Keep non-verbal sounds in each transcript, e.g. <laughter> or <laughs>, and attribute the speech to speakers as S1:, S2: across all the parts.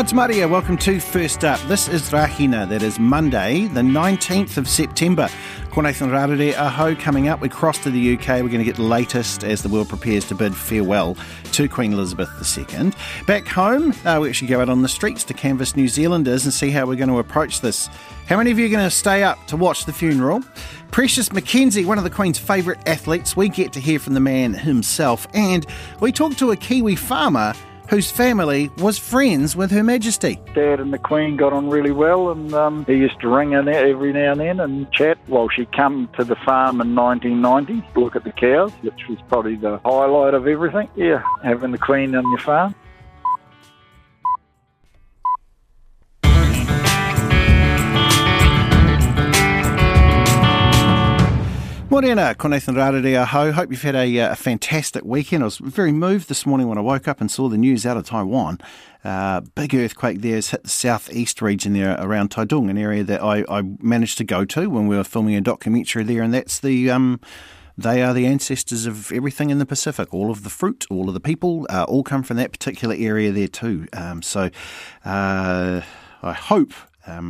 S1: It's Maria. Welcome to First Up. This is Rahina. That is Monday, the 19th of September. Ko Nathan Rarere Aho coming up. We cross to the UK. We're going to get the latest as the world prepares to bid farewell to Queen Elizabeth II. Back home, uh, we actually go out on the streets to canvass New Zealanders and see how we're going to approach this. How many of you are going to stay up to watch the funeral? Precious McKenzie, one of the Queen's favourite athletes, we get to hear from the man himself. And we talk to a Kiwi farmer whose family was friends with Her Majesty.
S2: Dad and the Queen got on really well, and um, he used to ring in every now and then and chat. Well, she come to the farm in 1990, look at the cows, which was probably the highlight of everything. Yeah, having the Queen on your farm.
S1: Morena, ko Nathan Rarere aho. Hope you've had a, uh, a, fantastic weekend. I was very moved this morning when I woke up and saw the news out of Taiwan. Uh, big earthquake there has hit the southeast region there around Taitung, an area that I, I, managed to go to when we were filming a documentary there, and that's the. Um, they are the ancestors of everything in the Pacific. All of the fruit, all of the people, uh, all come from that particular area there too. Um, so uh, I hope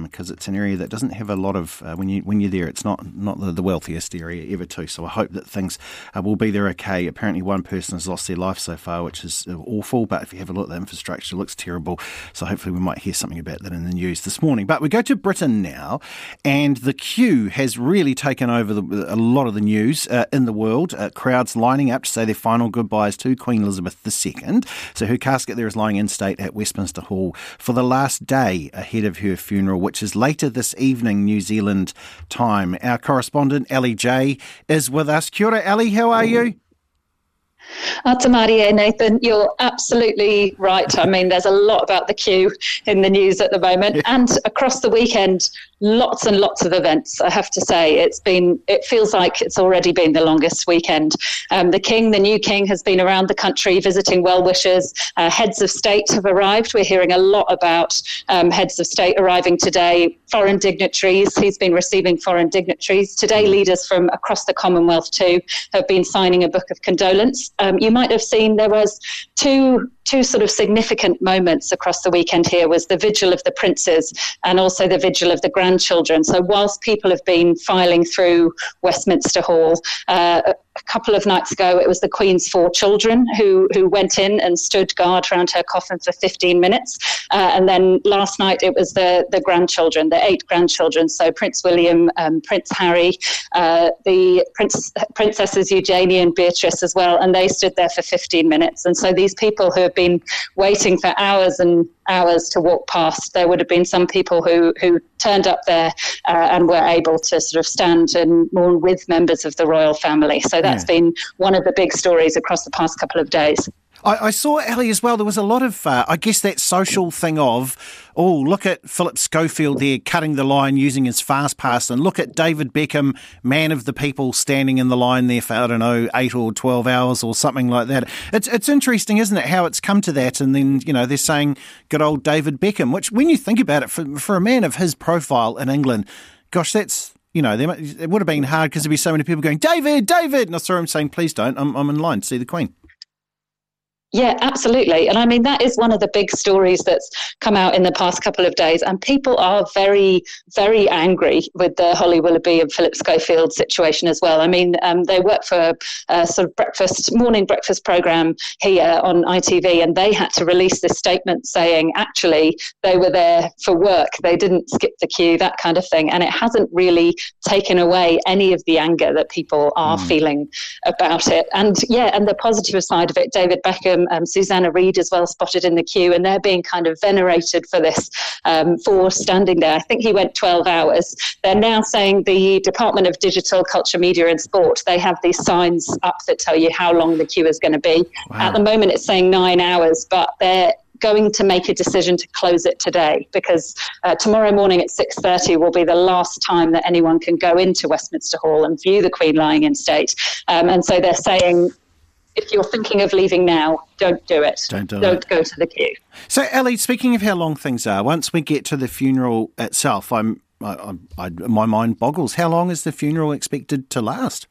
S1: because um, it's an area that doesn't have a lot of uh, when you when you're there. It's not not the, the wealthiest area ever too. So I hope that things uh, will be there okay. Apparently, one person has lost their life so far, which is uh, awful. But if you have a look at the infrastructure, it looks terrible. So hopefully, we might hear something about that in the news this morning. But we go to Britain now, and the queue has really taken over the, a lot of the news uh, in the world. Uh, crowds lining up to say their final goodbyes to Queen Elizabeth II. So her casket there is lying in state at Westminster Hall for the last day ahead of her funeral funeral, which is later this evening, New Zealand time. Our correspondent, Ellie J, is with us. Kia ora, Ellie, how are you?
S3: Atamaria, Nathan, you're absolutely right. I mean, there's a lot about the queue in the news at the moment, and across the weekend, lots and lots of events. I have to say, it's been. It feels like it's already been the longest weekend. Um, the king, the new king, has been around the country visiting well wishers. Uh, heads of state have arrived. We're hearing a lot about um, heads of state arriving today. Foreign dignitaries. He's been receiving foreign dignitaries today. Leaders from across the Commonwealth too have been signing a book of condolence. Um, you might have seen there was two two sort of significant moments across the weekend here was the vigil of the princes and also the vigil of the grandchildren. So whilst people have been filing through Westminster Hall, uh, a couple of nights ago, it was the Queen's four children who, who went in and stood guard around her coffin for 15 minutes. Uh, and then last night, it was the, the grandchildren, the eight grandchildren. So Prince William, um, Prince Harry, uh, the Prince, Princesses Eugenie and Beatrice as well. And they stood there for 15 minutes. And so these people who have been waiting for hours and hours to walk past, there would have been some people who, who turned up there uh, and were able to sort of stand and mourn with members of the royal family. So that's yeah. been one of the big stories across the past couple of days.
S1: I, I saw Ellie as well. There was a lot of, uh, I guess, that social thing of, oh, look at Philip Schofield there cutting the line using his fast pass, and look at David Beckham, man of the people, standing in the line there for I don't know eight or twelve hours or something like that. It's it's interesting, isn't it, how it's come to that? And then you know they're saying good old David Beckham, which when you think about it, for for a man of his profile in England, gosh, that's you know, it would have been hard because there'd be so many people going, David, David. And I saw him saying, please don't, I'm, I'm in line to see the Queen.
S3: Yeah, absolutely. And I mean, that is one of the big stories that's come out in the past couple of days. And people are very, very angry with the Holly Willoughby and Philip Schofield situation as well. I mean, um, they work for a sort of breakfast, morning breakfast program here on ITV, and they had to release this statement saying actually they were there for work. They didn't skip the queue, that kind of thing. And it hasn't really taken away any of the anger that people are mm. feeling about it. And yeah, and the positive side of it, David Beckham um, Susanna Reid as well spotted in the queue, and they're being kind of venerated for this, um, for standing there. I think he went 12 hours. They're now saying the Department of Digital, Culture, Media and Sport, they have these signs up that tell you how long the queue is going to be. Wow. At the moment, it's saying nine hours, but they're going to make a decision to close it today because uh, tomorrow morning at 6.30 will be the last time that anyone can go into Westminster Hall and view the Queen lying in state. Um, and so they're saying if you're thinking of leaving now, don't do it. Don't do don't it. go to the queue.
S1: So, Ellie, speaking of how long things are, once we get to the funeral itself, I'm, I, I, my mind boggles. How long is the funeral expected to last?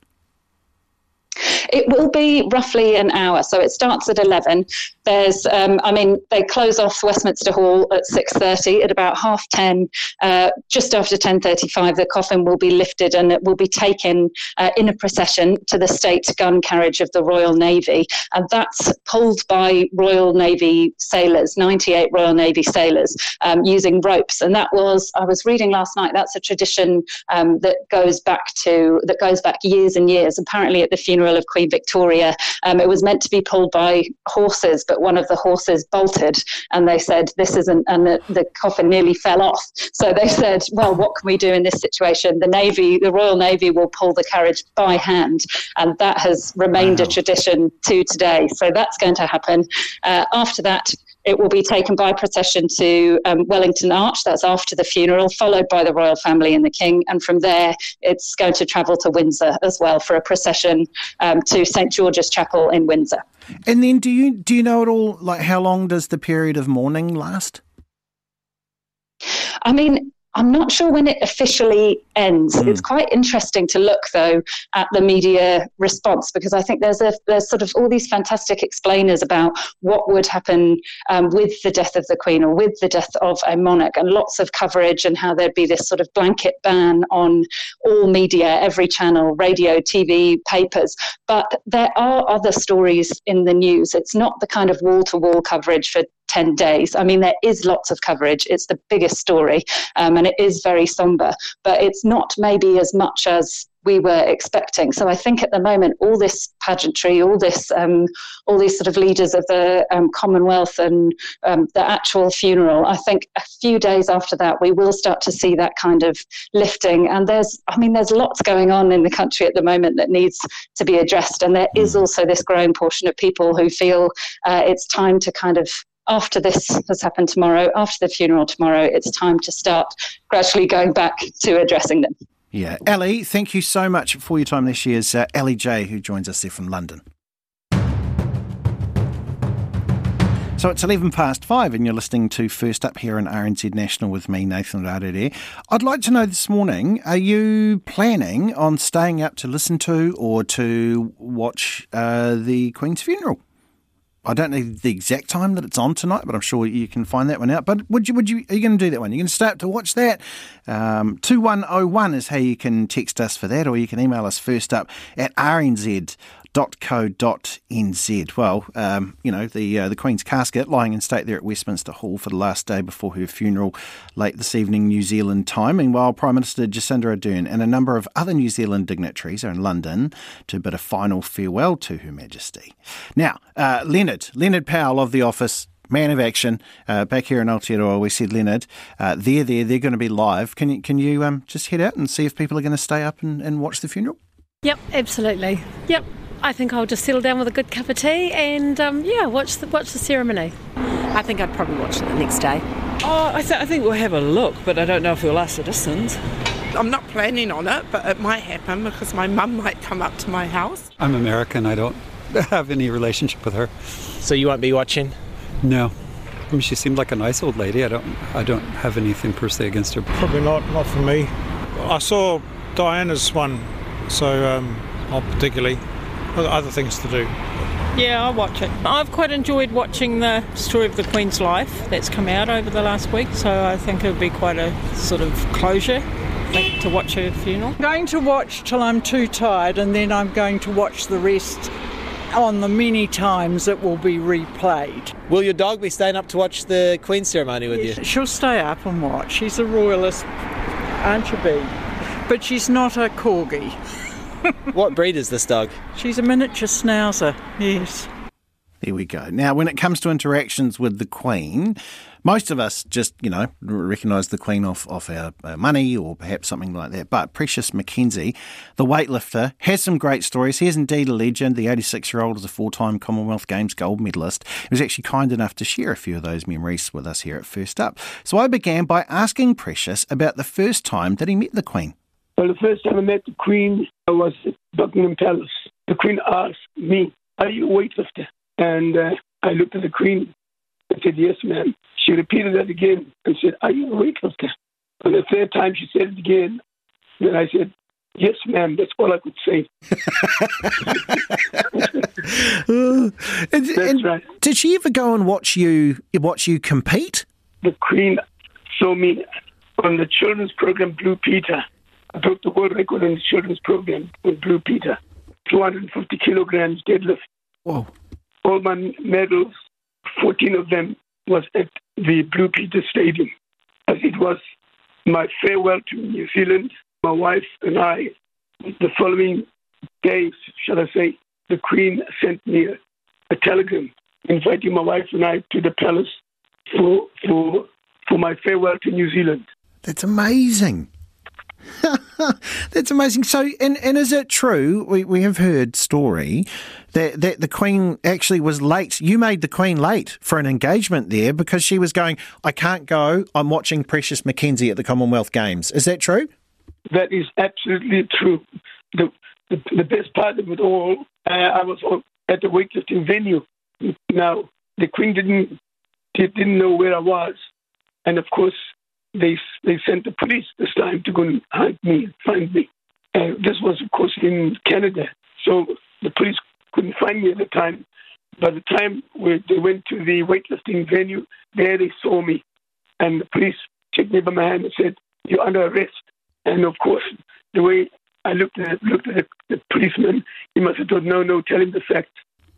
S3: It will be roughly an hour. So it starts at 11. There's, um, I mean, they close off Westminster Hall at 6.30. At about half 10, uh, just after 10.35, the coffin will be lifted and it will be taken uh, in a procession to the state gun carriage of the Royal Navy. And that's pulled by Royal Navy sailors, 98 Royal Navy sailors, um, using ropes. And that was, I was reading last night, that's a tradition um, that goes back to, that goes back years and years. Apparently at the funeral funeral of Queen Victoria. Um, it was meant to be pulled by horses, but one of the horses bolted, and they said this isn't, and the, the coffin nearly fell off. So they <laughs> said, well, what can we do in this situation? The Navy, the Royal Navy, will pull the carriage by hand, and that has remained wow. a tradition to today. So that's going to happen. Uh, after that, it will be taken by procession to um, Wellington Arch, that's after the funeral, followed by the royal family and the king. And from there, it's going to travel to Windsor as well for a procession um, to St George's Chapel in Windsor.
S1: And then, do you do you know at all like how long does the period of mourning last?
S3: I mean, I'm not sure when it officially ends. Mm. It's quite interesting to look, though, at the media response because I think there's a there's sort of all these fantastic explainers about what would happen um, with the death of the Queen or with the death of a monarch, and lots of coverage and how there'd be this sort of blanket ban on all media, every channel, radio, TV, papers. But there are other stories in the news. It's not the kind of wall to wall coverage for 10 days. I mean, there is lots of coverage. It's the biggest story um, and it is very somber, but it's not maybe as much as we were expecting. So I think at the moment, all this pageantry, all this, um, all these sort of leaders of the um, Commonwealth and um, the actual funeral, I think a few days after that, we will start to see that kind of lifting. And there's, I mean, there's lots going on in the country at the moment that needs to be addressed. And there is mm. also this growing portion of people who feel uh, it's time to kind of after this has happened tomorrow, after the funeral tomorrow, it's time to start gradually going back to addressing them.
S1: Yeah. Ellie, thank you so much for your time this year. Uh, Ellie J, who joins us there from London. So it's 11 past five, and you're listening to First Up here on RNZ National with me, Nathan Rarere. I'd like to know this morning are you planning on staying up to listen to or to watch uh, the Queen's funeral? I don't know the exact time that it's on tonight, but I'm sure you can find that one out. But would you, would you, are you going to do that one? You're going to start to watch that? Um, 2101 is how you can text us for that, or you can email us first up at rnz www.co.nz. Well, um, you know, the uh, the Queen's casket lying in state there at Westminster Hall for the last day before her funeral late this evening, New Zealand time. Meanwhile, Prime Minister Jacinda Ardern and a number of other New Zealand dignitaries are in London to bid a final farewell to Her Majesty. Now, uh, Leonard, Leonard Powell of The Office, man of action, uh, back here in Aotearoa, we said, Leonard, uh, they're there, they're going to be live. Can you, can you um, just head out and see if people are going to stay up and, and watch the funeral?
S4: Yep, absolutely. Yep, I think I'll just settle down with a good cup of tea and um, yeah, watch the watch the ceremony.
S5: I think I'd probably watch it the next day.
S6: Oh, I, th- I think we'll have a look, but I don't know if we'll last a distance.
S7: I'm not planning on it, but it might happen because my mum might come up to my house.
S8: I'm American. I don't <laughs> have any relationship with her.
S9: So you won't be watching?
S8: No. I mean, she seemed like a nice old lady. I don't, I don't have anything per se against her.
S10: Probably not, not for me. I saw Diana's one, so um, not particularly other things to do.
S11: Yeah, I'll watch it. I've quite enjoyed watching the story of the Queen's life that's come out over the last week, so I think it'll be quite a sort of closure like, to watch her funeral.
S12: I'm going to watch till I'm too tired, and then I'm going to watch the rest on the many times it will be replayed.
S9: Will your dog be staying up to watch the Queen's ceremony with yes, you?
S12: She'll stay up and watch. She's a royalist, Auntie B, but she's not a corgi. <laughs> <laughs>
S9: what breed is this dog?
S12: She's a miniature schnauzer, yes.
S1: There we go. Now, when it comes to interactions with the Queen, most of us just, you know, recognise the Queen off, off our, our, money or perhaps something like that. But Precious McKenzie, the weightlifter, has some great stories. He is indeed a legend. The 86 year old is a four time Commonwealth Games gold medalist. He was actually kind enough to share a few of those memories with us here at First Up. So I began by asking Precious about the first time that he met the Queen.
S13: Well, the first time I met the Queen, I was at Buckingham Palace. The Queen asked me, Are you a weightlifter? And uh, I looked at the Queen and said, Yes, ma'am. She repeated that again and said, Are you a weightlifter? And the third time she said it again, then I said, Yes, ma'am. That's all I could say. <laughs> <laughs>
S1: and,
S13: That's
S1: and
S13: right.
S1: Did she ever go and watch you watch you compete?
S13: The Queen saw me on the children's program Blue Peter. I broke the world record in the children's program with Blue Peter. 250 kilograms deadlift.
S1: Whoa.
S13: All my medals, 14 of them, was at the Blue Peter Stadium. As it was my farewell to New Zealand, my wife and I, the following day, shall I say, the Queen sent me a, a telegram inviting my wife and I to the palace for, for, for my farewell to New Zealand.
S1: That's amazing. <laughs> That's amazing. So, and, and is it true? We, we have heard story that, that the Queen actually was late. You made the Queen late for an engagement there because she was going, I can't go. I'm watching Precious McKenzie at the Commonwealth Games. Is that true?
S13: That is absolutely true. The, the, the best part of it all, uh, I was at the weightlifting venue. Now, the Queen didn't, didn't know where I was. And of course, they they sent the police this time to go and hunt me, find me. Uh, this was, of course, in Canada, so the police couldn't find me at the time. By the time we, they went to the weightlifting venue, there they saw me, and the police took me by my hand and said, "You're under arrest." And of course, the way I looked at looked at the, the policeman, he must have thought, "No, no, tell him the facts."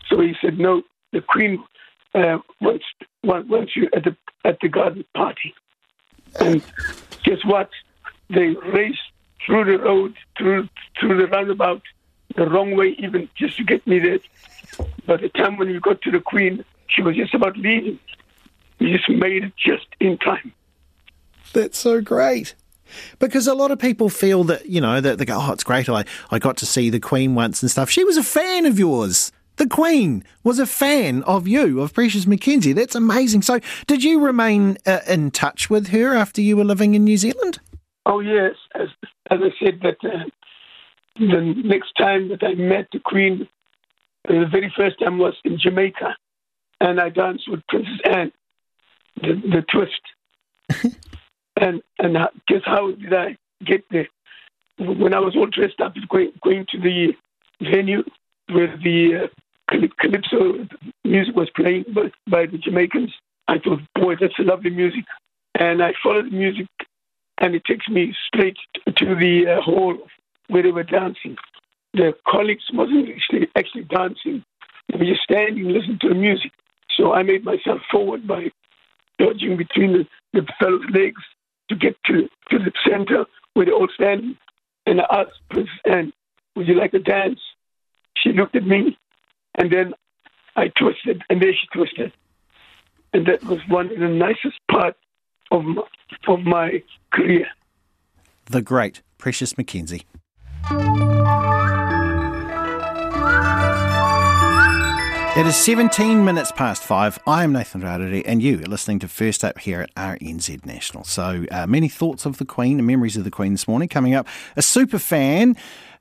S13: So he said, "No, the Queen uh, wants wants you at the at the garden party." And guess what? They raced through the road, through through the roundabout, the wrong way even, just to get me there. By the time when we got to the Queen, she was just about leaving. We just made it just in time.
S1: That's so great. Because a lot of people feel that, you know, that they go, oh, it's great. I, I got to see the Queen once and stuff. She was a fan of yours. The Queen was a fan of you, of Precious McKenzie. That's amazing. So, did you remain uh, in touch with her after you were living in New Zealand?
S13: Oh, yes. As, as I said, that uh, the next time that I met the Queen, uh, the very first time was in Jamaica, and I danced with Princess Anne, the, the twist. <laughs> and and how- guess how did I get there? When I was all dressed up, going, going to the venue where the uh, calypso music was playing by, by the Jamaicans, I thought, boy, that's lovely music. And I followed the music, and it takes me straight to the uh, hall where they were dancing. The colleagues wasn't actually, actually dancing; they were just standing, listening to the music. So I made myself forward by dodging between the, the fellow's legs to get to, to the center where they all stand. And I asked Princess Anne, would you like to dance? She looked at me, and then I twisted, and there she twisted. And that was one of the nicest part of my, of my career.
S1: The great Precious McKenzie. It is 17 minutes past five. I am Nathan Rarere, and you are listening to First Up here at RNZ National. So, uh, many thoughts of the Queen and memories of the Queen this morning. Coming up, a super fan,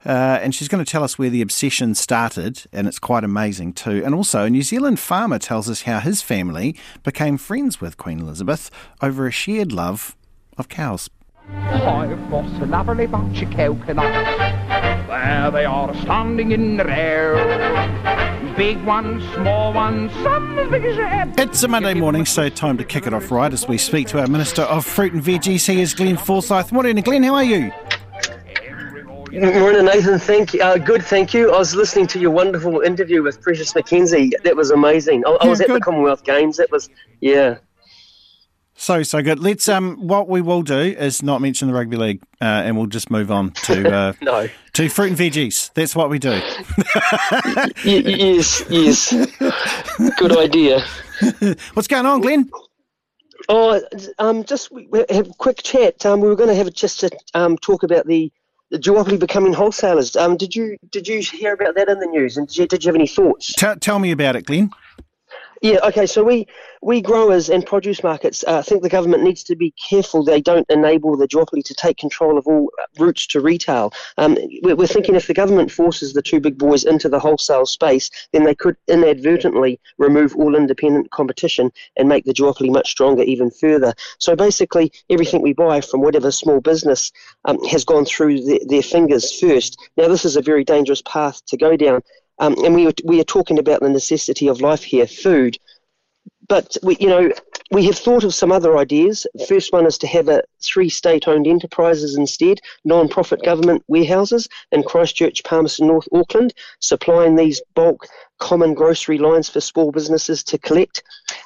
S1: uh, and she's going to tell us where the obsession started, and it's quite amazing too. And also, a New Zealand farmer tells us how his family became friends with Queen Elizabeth over a shared love of cows.
S14: I've got a lovely bunch of coconuts. There they are standing in the air. Big ones, small ones, some as big as your head.
S1: It's a Monday morning, so time to kick it off right as we speak to our Minister of Fruit and Veggies. He is Glenn Forsyth. Morning, Glenn. How are you?
S15: Morning, Nathan. Thank you. Uh, good, thank you. I was listening to your wonderful interview with Precious McKenzie. That was amazing. I, I was
S1: Yeah,
S15: at the. Commonwealth Games. That was, yeah.
S1: So so good. Let's um. What we will do is not mention the rugby league, uh, and we'll just move on to <laughs> uh,
S15: No.
S1: to fruit and veggies. That's what we do.
S15: Y- yes, yes. Good idea. <laughs>
S1: What's going on, Glenn?
S15: Oh, um, just we we have a quick chat. Um, we were going to have a, just to um, talk about the duopoly becoming wholesalers. Um, did you did you hear about that in the news? And did you, did you have any thoughts?
S1: Tell tell me about it, Glenn.
S15: Yeah, okay. So we, we growers and produce markets uh, think the government needs to be careful they don't enable the duopoly to take control of all routes to retail. Um, we're, thinking if the government forces the two big boys into the wholesale space, then they could inadvertently remove all independent competition and make the duopoly much stronger even further. So basically, everything we buy from whatever small business um, has gone through the, their fingers first. Now, this is a very dangerous path to go down. Um, and we, we are talking about the necessity of life here, food. But we, you know, we have thought of some other ideas. First one is to have a three state-owned enterprises instead, non-profit government warehouses in Christchurch, Palmerston North, Auckland, supplying these bulk common grocery lines for small businesses to collect.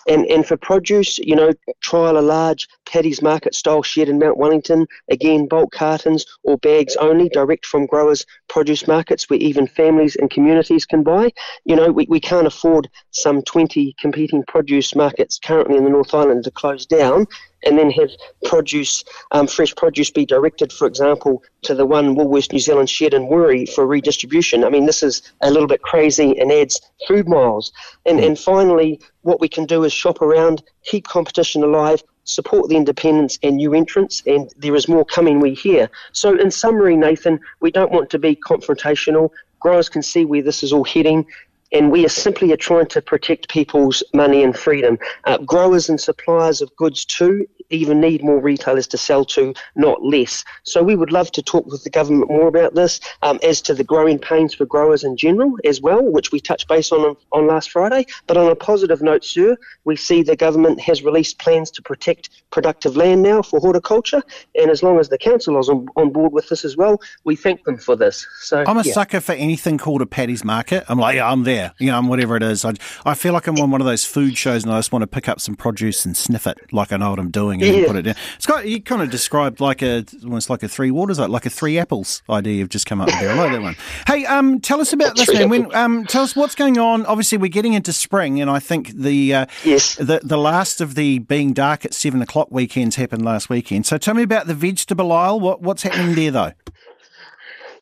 S15: And, and for produce, you know, trial a large Paddy's Market style shed in Mount Wellington, again, bulk cartons or bags only, direct from growers' produce markets where even families and communities can buy. You know, we, we can't afford some 20 competing produce markets currently in the North Island to close down and then have produce, um, fresh produce be directed, for example, to the one Woolworths New Zealand shed in Wiri for redistribution. I mean, this is a little bit crazy and adds food miles. And, and finally, what we can do is shop around, keep competition alive, support the independents and new entrants, and there is more coming, we hear. So, in summary, Nathan, we don't want to be confrontational. Growers can see where this is all heading, and we are simply are trying to protect people's money and freedom. Uh, growers and suppliers of goods too even need more retailers to sell to, not less. So we would love to talk with the government more about this um, as to the growing pains for growers in general as well, which we touched base on on last Friday. But on a positive note, sir, we see the government has released plans to protect productive land now for horticulture, and as long as the council is on, on board with this as well, we thank them for this. So
S1: I'm a
S15: yeah.
S1: sucker for anything called a Paddy's Market. I'm like, yeah, I'm there. You know, I'm whatever it is. I, I feel like I'm on one of those food shows and I just want to pick up some produce and sniff it like I know what I'm doing and
S15: Yeah.
S1: put it down. It's got you kind of described like a almost like a three waters, like, like a three apples idea you've just come up with there. I like that one. Hey, um, tell us about this, man. When, um, tell us what's going on. Obviously, we're getting into spring, and I think the uh,
S15: yes.
S1: the the last of the being dark at seven o'clock weekends happened last weekend. So tell me about the vegetable aisle. What what's happening there though?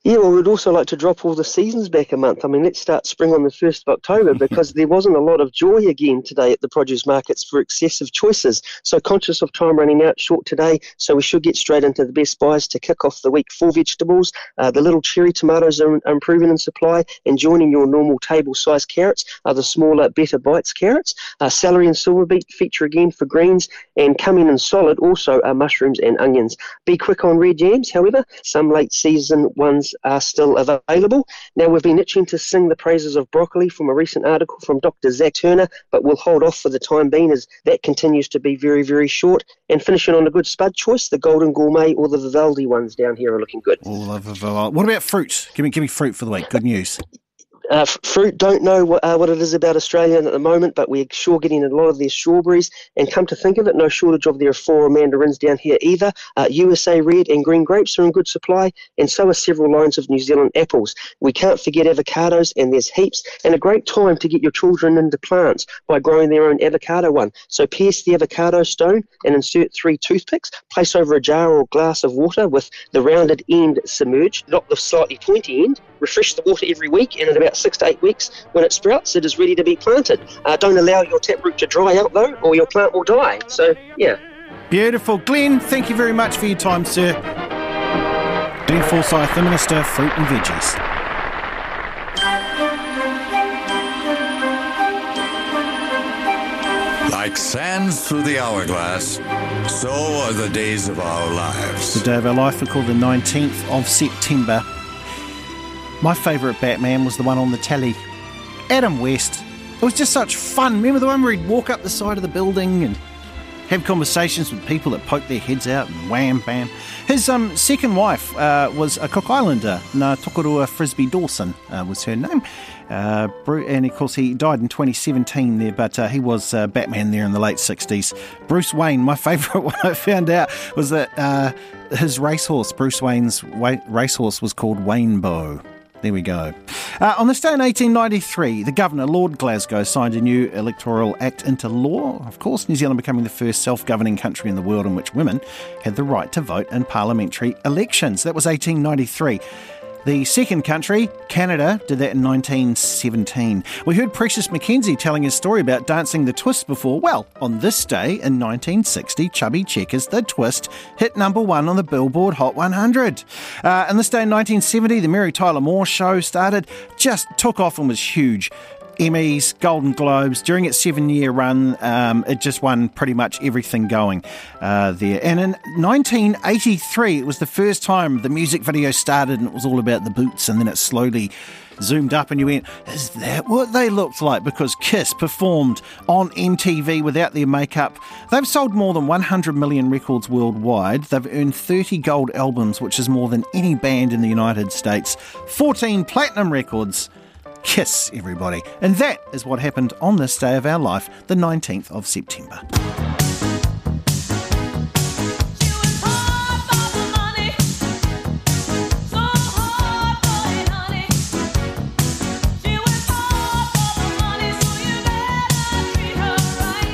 S15: Yeah, well, we'd also like to drop all the seasons back a month. I mean, let's start spring on the 1st of October <laughs> because there wasn't a lot of joy again today at the produce markets for excessive choices. So, conscious of time running out short today, so we should get straight into the best buys to kick off the week for vegetables. Uh, the little cherry tomatoes are, improving in supply, and joining your normal table sized carrots are the smaller, better bites carrots. Uh, celery and silver beet feature again for greens, and coming in solid also are mushrooms and onions. Be quick on red yams, however, some late season ones are still available. Now, we've been itching to sing the praises of broccoli from a recent article from Dr. Zach Turner, but we'll hold off for the time being as that continues to be very, very short. And finishing on a good spud choice, the Golden Gourmet or the Vivaldi ones down here are looking good.
S1: All of What about fruit? Give me give me fruit for the week. Good news.
S15: Uh, fruit, don't know what, uh, what it is about Australia at the moment, but we're sure getting a lot of their strawberries. And come to think of it, no shortage of their four mandarins down here either. Uh, USA red and green grapes are in good supply, and so are several lines of New Zealand apples. We can't forget avocados, and there's heaps, and a great time to get your children into plants by growing their own avocado one. So pierce the avocado stone and insert three toothpicks, place over a jar or glass of water with the rounded end submerged, not the slightly pointy end. Refresh the water every week, and in about six to eight weeks, when it sprouts, it is ready to be planted. Uh, don't allow your taproot to dry out though, or your plant will die. So, yeah.
S1: Beautiful. Glenn, thank you very much for your time, sir. Glenn Forsyth, the Minister of Fruit and Veggies.
S16: Like sands through the hourglass, so are the days of our lives.
S1: The day of our life, we call the 19th of September. My favourite Batman was the one on the telly. Adam West. It was just such fun. Remember the one where he'd walk up the side of the building and have conversations with people that poke their heads out and wham bam. His um, second wife uh, was a Cook Islander, Ngā Tokorua Frisbie Dawson uh, was her name. Uh, and of course, he died in 2017 there, but uh, he was uh, Batman there in the late 60s. Bruce Wayne, my <laughs> favourite one I found out was that uh, his racehorse, Bruce Wayne's wa- racehorse, was called Waynebow. There we go. Uh, on this day in 1893, the Governor, Lord Glasgow, signed a new Electoral Act into law. Of course, New Zealand becoming the first self governing country in the world in which women had the right to vote in parliamentary elections. That was 1893. The second country, Canada, did that in 1917. We heard Precious McKenzie telling his story about dancing the twist before. Well, on this day in 1960, Chubby Checker's The Twist hit number one on the Billboard Hot 100. Uh, and this day in 1970, the Mary Tyler Moore Show started, just took off and was huge. Emmys, Golden Globes. During its seven year run, um, it just won pretty much everything going uh, there. And in 1983, it was the first time the music video started and it was all about the boots, and then it slowly zoomed up and you went, Is that what they looked like? Because Kiss performed on MTV without their makeup. They've sold more than 100 million records worldwide. They've earned 30 gold albums, which is more than any band in the United States, 14 platinum records kiss everybody. And that is what happened on this day of our life, the 19th of September.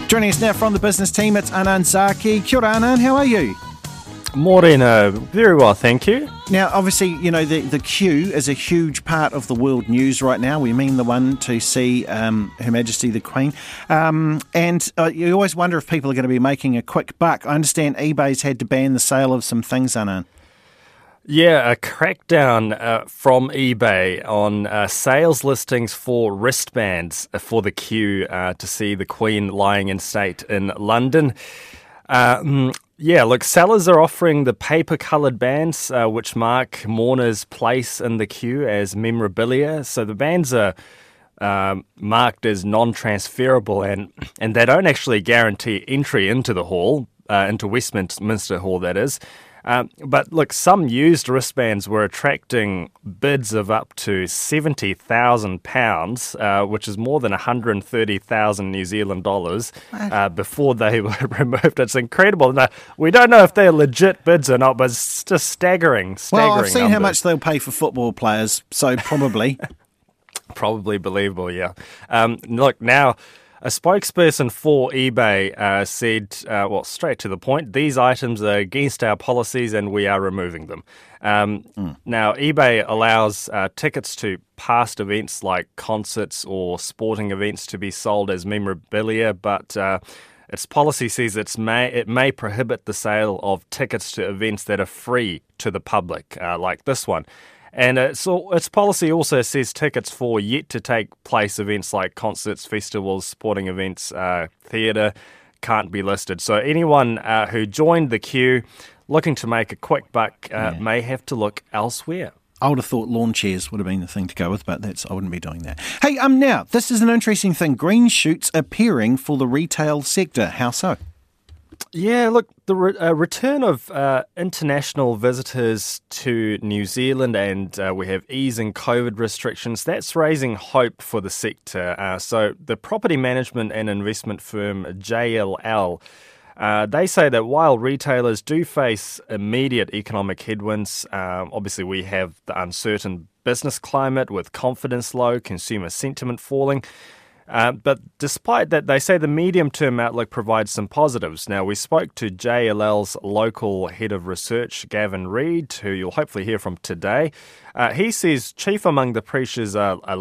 S1: Joining us now from the business team, it's Anan Zaki. Kia ora, Anan, how are you?
S17: Morena, very well, thank you.
S1: Now, obviously, you know, the, the queue is a huge part of the world news right now. We mean the one to see um, Her Majesty the Queen. Um, and uh, you always wonder if people are going to be making a quick buck. I understand eBay's had to ban the sale of some things, Anan.
S17: Yeah, a crackdown uh, from eBay on uh, sales listings for wristbands for the queue uh, to see the Queen lying in state in London. Um, yeah, look, sellers are offering the paper coloured bands, uh, which mark mourners' place in the queue as memorabilia. So the bands are um, marked as non transferable and, and they don't actually guarantee entry into the hall, uh, into Westminster Hall, that is. Um, but look, some used wristbands were attracting bids of up to seventy thousand uh, pounds, which is more than one hundred thirty thousand New Zealand dollars, uh, before they <laughs> were removed. It's incredible. Now, we don't know if they're legit bids or not, but it's just staggering. staggering
S1: well, I've seen
S17: numbers.
S1: how much they'll pay for football players, so probably. <laughs>
S17: probably believable. Yeah. Um, look now. A spokesperson for eBay uh, said, uh, well, straight to the point, these items are against our policies and we are removing them. Um, mm. Now, eBay allows uh, tickets to past events like concerts or sporting events to be sold as memorabilia, but uh, its policy says it's may, it may prohibit the sale of tickets to events that are free to the public, uh, like this one. And its, its policy also says tickets for yet to take place events like concerts, festivals, sporting events, uh, theatre can't be listed. So anyone uh, who joined the queue looking to make a quick buck uh, yeah. may have to look elsewhere.
S1: I would have thought lawn chairs would have been the thing to go with, but that's I wouldn't be doing that. Hey, um, now this is an interesting thing: green shoots appearing for the retail sector. How so?
S17: Yeah, look, the re- uh, return of uh, international visitors to New Zealand and uh, we have easing COVID restrictions, that's raising hope for the sector. Uh, so, the property management and investment firm JLL. Uh, they say that while retailers do face immediate economic headwinds, um, obviously we have the uncertain business climate with confidence low, consumer sentiment falling. Uh, but despite that, they say the medium term outlook provides some positives. Now, we spoke to JLL's local head of research, Gavin Reid, who you'll hopefully hear from today. Uh, he says chief among the pressures are, are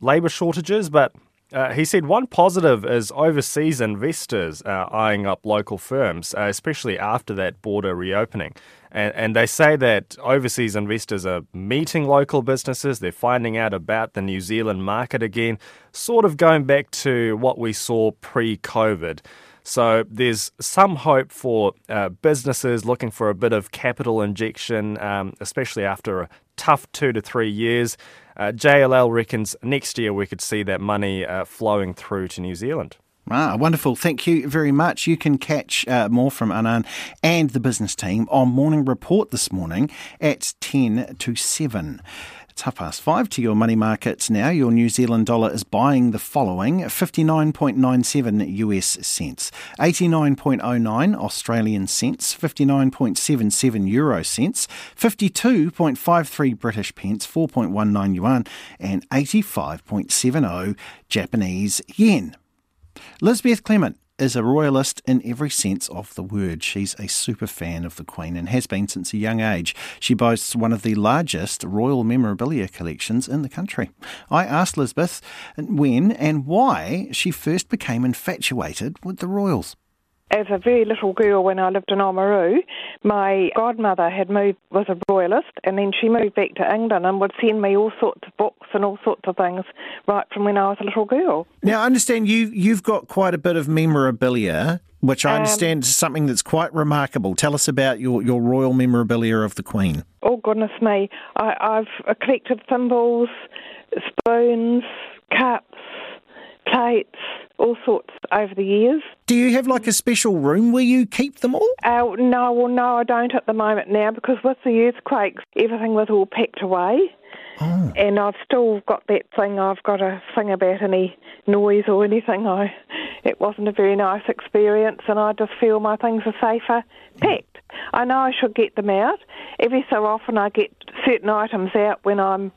S17: labour shortages, but uh, he said one positive is overseas investors uh, eyeing up local firms, uh, especially after that border reopening. And, and, they say that overseas investors are meeting local businesses, they're finding out about the New Zealand market again, sort of going back to what we saw pre COVID. So there's some hope for uh, businesses looking for a bit of capital injection, um, especially after a tough two to three years. Uh, JLL reckons next year we could see that money uh, flowing through to New Zealand.
S1: Ah, wonderful. Thank you very much. You can catch uh, more from Anan and the business team on Morning Report this morning at 10 to 7. It's half past five to your money markets now. Your New Zealand dollar is buying the following 59.97 US cents, 89.09 Australian cents, 59.77 euro cents, 52.53 British pence, 4.19 yuan, and 85.70 Japanese yen. Lisbeth Clement is a royalist in every sense of the word. She's a super fan of the Queen and has been since a young age. She boasts one of the largest royal memorabilia collections in the country. I asked Lisbeth when and why she first became infatuated with the royals.
S18: As a very little girl, when I lived in Oamaru, my godmother had moved was a royalist, and then she moved back to England and would send me all sorts of books and all sorts of things right from when I was a little girl.
S1: Now, I understand you you've got quite a bit of memorabilia, which I
S18: Um,
S1: understand is something that's quite remarkable. Tell us about your, your royal memorabilia of the Queen.
S18: Oh goodness me! I, I've collected thimbles, spoons, cups, plates, all sorts over the years.
S1: Do you have like a special room where you keep them all?
S18: Uh, no, well, no, I don't at the moment now because with the earthquakes, everything was all packed away.
S1: Oh.
S18: And I've still got that thing. I've got a thing about any noise or anything. I, it wasn't a very nice experience, and I just feel my things are safer packed. I know I should get them out. Every so often, I get certain items out when I'm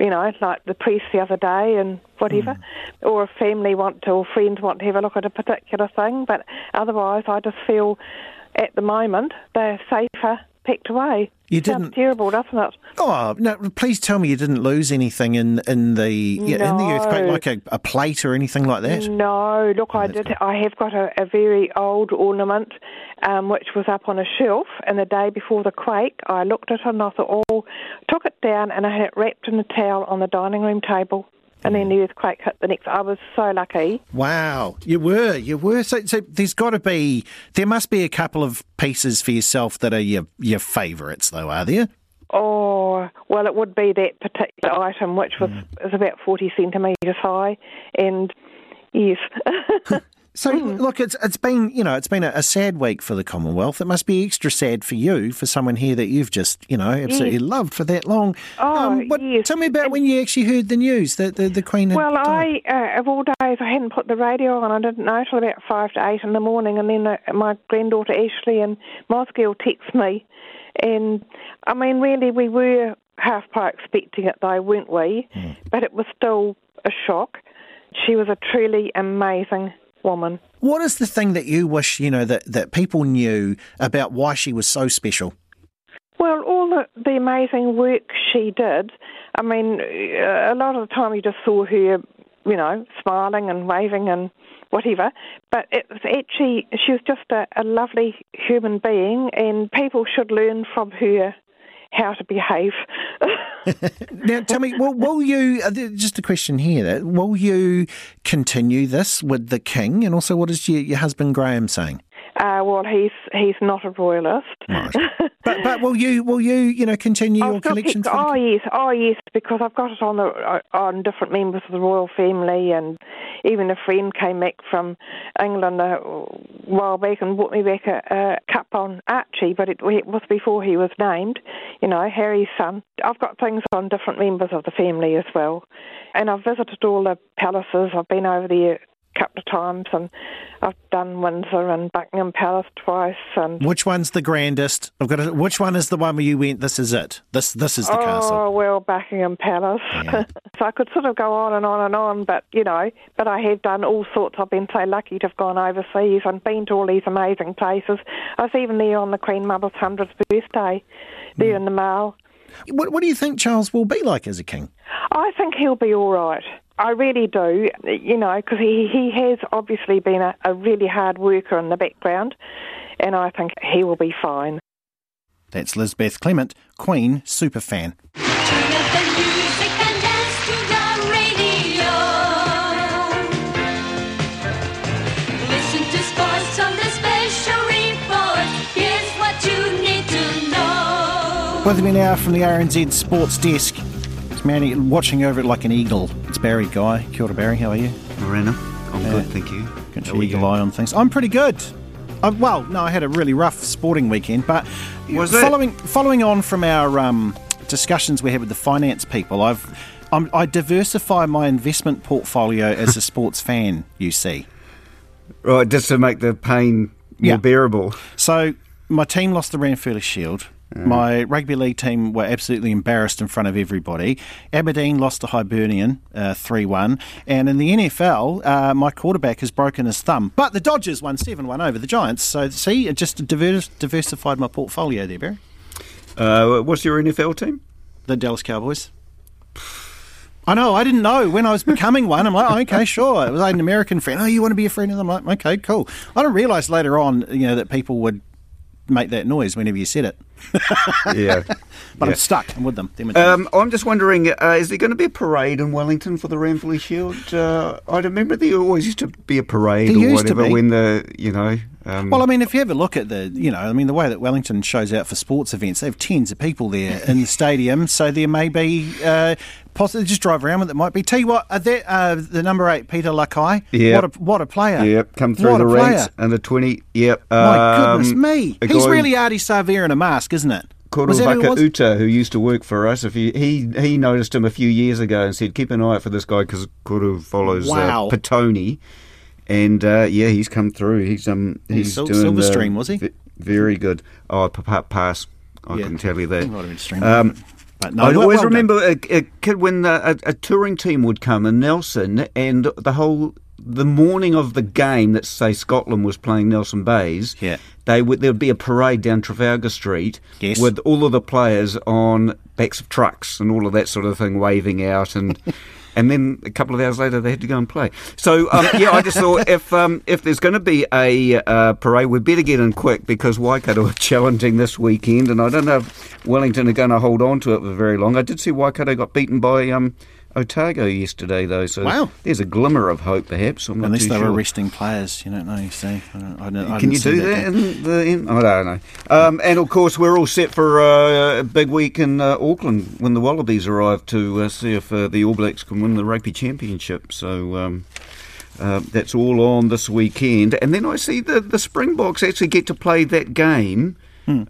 S18: you know, like the priest the other day and whatever, or if family want to or friends want to have a look at a particular thing. But otherwise, I just feel at the moment they're safer packed away.
S1: You
S18: Sounds
S1: didn't-
S18: terrible, doesn't it?
S1: Oh no! Please tell me you didn't lose anything in in the yeah, in the earthquake, like a, a plate or anything like that.
S18: No, look, I did. I have got a, a very old ornament, um, which was up on a shelf. And the day before the quake, I looked at it and I thought, oh, took it down and I had it wrapped in a towel on the dining room table. And then mm. the earthquake hit the next. I was so lucky.
S1: Wow, you were, you were. So, so there's got to be, there must be a couple of pieces for yourself that are your your favourites, though, are there?
S18: Oh, well, it would be that particular item, which was mm. is about 40 centimetres high. And yes. <laughs>
S1: So look, it's it's been you know it's been a, a sad week for the Commonwealth. It must be extra sad for you, for someone here that you've just you know absolutely
S18: Yes.
S1: loved for that long.
S18: Oh,
S1: what, Tell me about when you actually heard the news that the, the Queen had
S18: Well,
S1: died.
S18: I, uh, of all days, I hadn't put the radio on. I didn't know till about five to eight in the morning, and then uh, my granddaughter Ashley and my girl text me, and I mean, really, we were half by expecting it, though, weren't we? But it was still a shock. She was a truly amazing woman.
S1: What is the thing that you wish you know that that people knew about why she was so special?
S18: Well, all the, the amazing work she did. I mean, uh, a lot of the time you just saw her, you know, smiling and waving and whatever. But it was actually, she was just a, a lovely human being, and people should learn from her how to behave. <laughs>
S1: Now, tell me, will, will you? Uh, just a question here. Will you continue this with the King, and also what is your, your husband Graham saying?
S18: Uh, well, he's he's not a royalist. <laughs>
S1: But but will you will you you know continue
S18: I'll
S1: your collection?
S18: keep- oh yes, oh yes, because I've got it on the uh, on different members of the royal family, and even a friend came back from England a while back and brought me back a, a cup on Archie, but it, it was before he was named. You know, Harry's son. I've got things on different members of the family as well, and I've visited all the palaces. I've been over there couple of times, and I've done Windsor and Buckingham Palace twice, and
S1: Which one's the grandest? I've got. A, which one is the one where you went? This is it. This this is the
S18: oh,
S1: castle.
S18: Oh well, Buckingham Palace. <laughs> so I could sort of go on and on and on, but you know, but I have done all sorts. I've been so lucky to have gone overseas and been to all these amazing places. I was even there on the Queen Mother's hundredth birthday, there mm. in the Mall.
S1: What what do you think Charles will be like as a king?
S18: I think he'll be all right. I really do, you know, because he, he has obviously been a, a really hard worker in the background, and I think he will be fine.
S1: That's Lisbeth Clement, Queen superfan.
S19: Listen to sports on the special report. Here's what you need to know.
S1: With me now from the RNZ Sports Desk. Manny watching over it like an eagle. It's Barry Guy. Kia ora, Barry. How are you?
S20: Morena. I'm good, thank you.
S1: Got your eagle
S20: you?
S1: eye on things. I'm pretty good. I, well, no, I had a really rough sporting weekend, but
S20: Was it?
S1: following following on from our um, discussions we had with the finance people, I've I'm, I diversify my investment portfolio as a <laughs> sports fan. You see,
S20: Right, just to make the pain more
S1: Yeah.
S20: bearable.
S1: so my team lost the Ranfurly Shield. My rugby league team were absolutely embarrassed in front of everybody. Aberdeen lost to Hibernian uh, 3 1. And in the NFL, uh, my quarterback has broken his thumb. But the Dodgers won 7 1 over the Giants. So, see, it just divers- diversified my portfolio there, Barry.
S21: Uh, what's your NFL team?
S1: The Dallas Cowboys. I know. I didn't know when I was becoming one. I'm like, oh, okay, sure. It was like an American friend. Oh, you want to be a friend of them? I'm like, okay, cool. I didn't realise later on, you know, that people would make that noise whenever you said it. <laughs>
S21: yeah. <laughs>
S1: But
S21: Yeah.
S1: I'm stuck. I'm with them.
S21: Um, I'm just wondering, uh, is there going to be a parade in Wellington for the Ranfurly Shield? Uh, I remember there always used to be a parade
S1: There
S21: or
S1: used to
S21: whatever
S1: be.
S21: when the, you know. Um,
S1: Well, I mean, if you ever look at the, you know, I mean, the way that Wellington shows out for sports events, they have tens of people there in the stadium, so there may be, uh, possibly just drive around with it. Might be. Tell you what, uh, that, uh, the number eight, Peter Lakai,
S21: Yeah.
S1: what a what a player.
S21: Yep, come through
S1: What
S21: the ranks under 20. Yep.
S1: My goodness
S21: um,
S1: me,
S21: a
S1: he's really Ardie Savea in a mask, isn't it? Was that who it
S21: Koruvaka
S1: was?
S21: Uta, who used to work for us, if he, he he noticed him a few years ago and said, "Keep an eye out for this guy because Kuru follows
S1: Wow.
S21: uh, Petone," and uh, yeah, he's come through. He's um he's
S1: Sil-
S21: doing
S1: Silverstream,
S21: uh,
S1: was he?
S21: v- very good. Oh, p- p- pass. I
S1: Yeah.
S21: can tell you that.
S1: Might have been streamed,
S21: Um,
S1: but no,
S21: I always
S1: well
S21: remember a, a kid when a, a touring team would come in Nelson, and the whole the morning of the game that say Scotland was playing Nelson Bays,
S1: yeah.
S21: they would there would be a parade down Trafalgar Street
S1: Yes.
S21: with all of the players on backs of trucks and all of that sort of thing waving out and. <laughs> And then a couple of hours later, they had to go and play. So um, yeah, I just thought if um, if there's going to be a uh, parade, we better get in quick because Waikato are challenging this weekend, and I don't know if Wellington are going to hold on to it for very long. I did see Waikato got beaten by um, Otago yesterday, though. So
S1: Wow.
S21: there's a glimmer of hope, perhaps. I'm
S1: Unless they
S21: sure.
S1: were arresting players, you don't know. You see, I don't, I don't, I
S21: Can you
S1: see
S21: do that?
S1: game.
S21: In the, in, I don't know. Um, and of course, we're all set for uh, a big week in uh, Auckland when the Wallabies arrive to uh, see if uh, the All Blacks can win the rugby championship. So. Um, uh, that's all on this weekend, and then I see the the Springboks actually get to play that game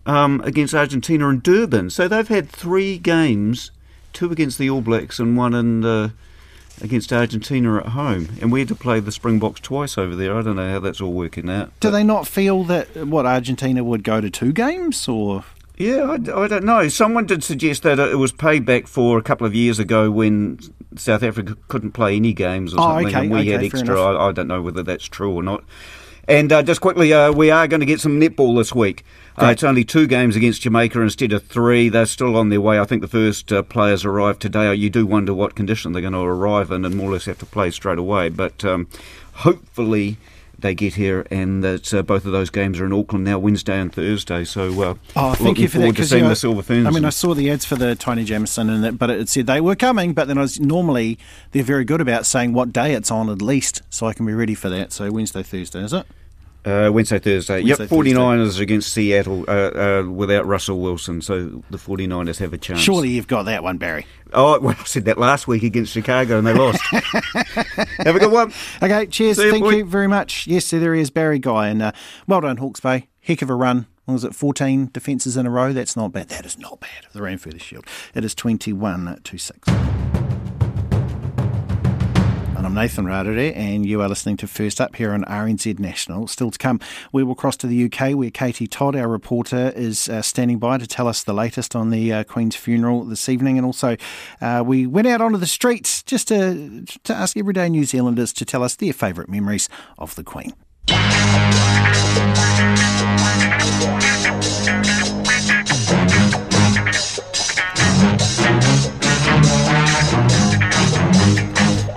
S21: um, against Argentina in Durban. So they've had three games, two against the All Blacks and one in uh, against Argentina at home, and we had to play the Springboks twice over there. I don't know how that's all working out.
S1: Do they not feel that what Argentina would go to two games or?
S21: Yeah, I, I don't know. Someone did suggest that it was payback for a couple of years ago when South Africa couldn't play any games or
S1: Oh,
S21: something,
S1: okay,
S21: and we
S1: okay,
S21: had extra. I, I don't know whether that's true or not. And uh, just quickly, uh, we are going to get some netball this week. Uh, it's only two games against Jamaica instead of three. They're still on their way. I think the first uh, players arrived today. You do wonder what condition they're going to arrive in and more or less have to play straight away. But um, hopefully they get here, and that uh, both of those games are in Auckland now, Wednesday and Thursday. So uh,
S1: Oh, thank you for that.
S21: forward to seeing
S1: you know,
S21: the Silver Ferns.
S1: I mean, I saw the ads for the Taini Jamison, and that, but it said they were coming. But then I was normally they're very good about saying what day it's on at least, so I can be ready for that. So Wednesday, Thursday, is it?
S21: Uh, Wednesday, Thursday.
S1: Wednesday,
S21: yep, 49ers against Seattle uh, uh, without Russell Wilson, so the 49ers have a chance.
S1: Surely you've got that one, Barry.
S21: Oh, well, I said that last week against Chicago and they lost. <laughs> have a good one.
S1: Okay, cheers.
S21: You,
S1: Thank
S21: boy.
S1: you very much. Yes, so there he is, Barry Guy, and uh, well done, Hawke's Bay. Heck of a run. What was it 14 defences in a row? That's not bad. That is not bad. The Ranfurly Shield. It is 21 to 6. And I'm Nathan Rarere, and you are listening to First Up here on RNZ National. Still to come, we will cross to the UK where Katie Todd, our reporter, is uh, standing by to tell us the latest on the uh, Queen's funeral this evening. And also, uh, we went out onto the streets just to, to ask everyday New Zealanders to tell us their favourite memories of the Queen.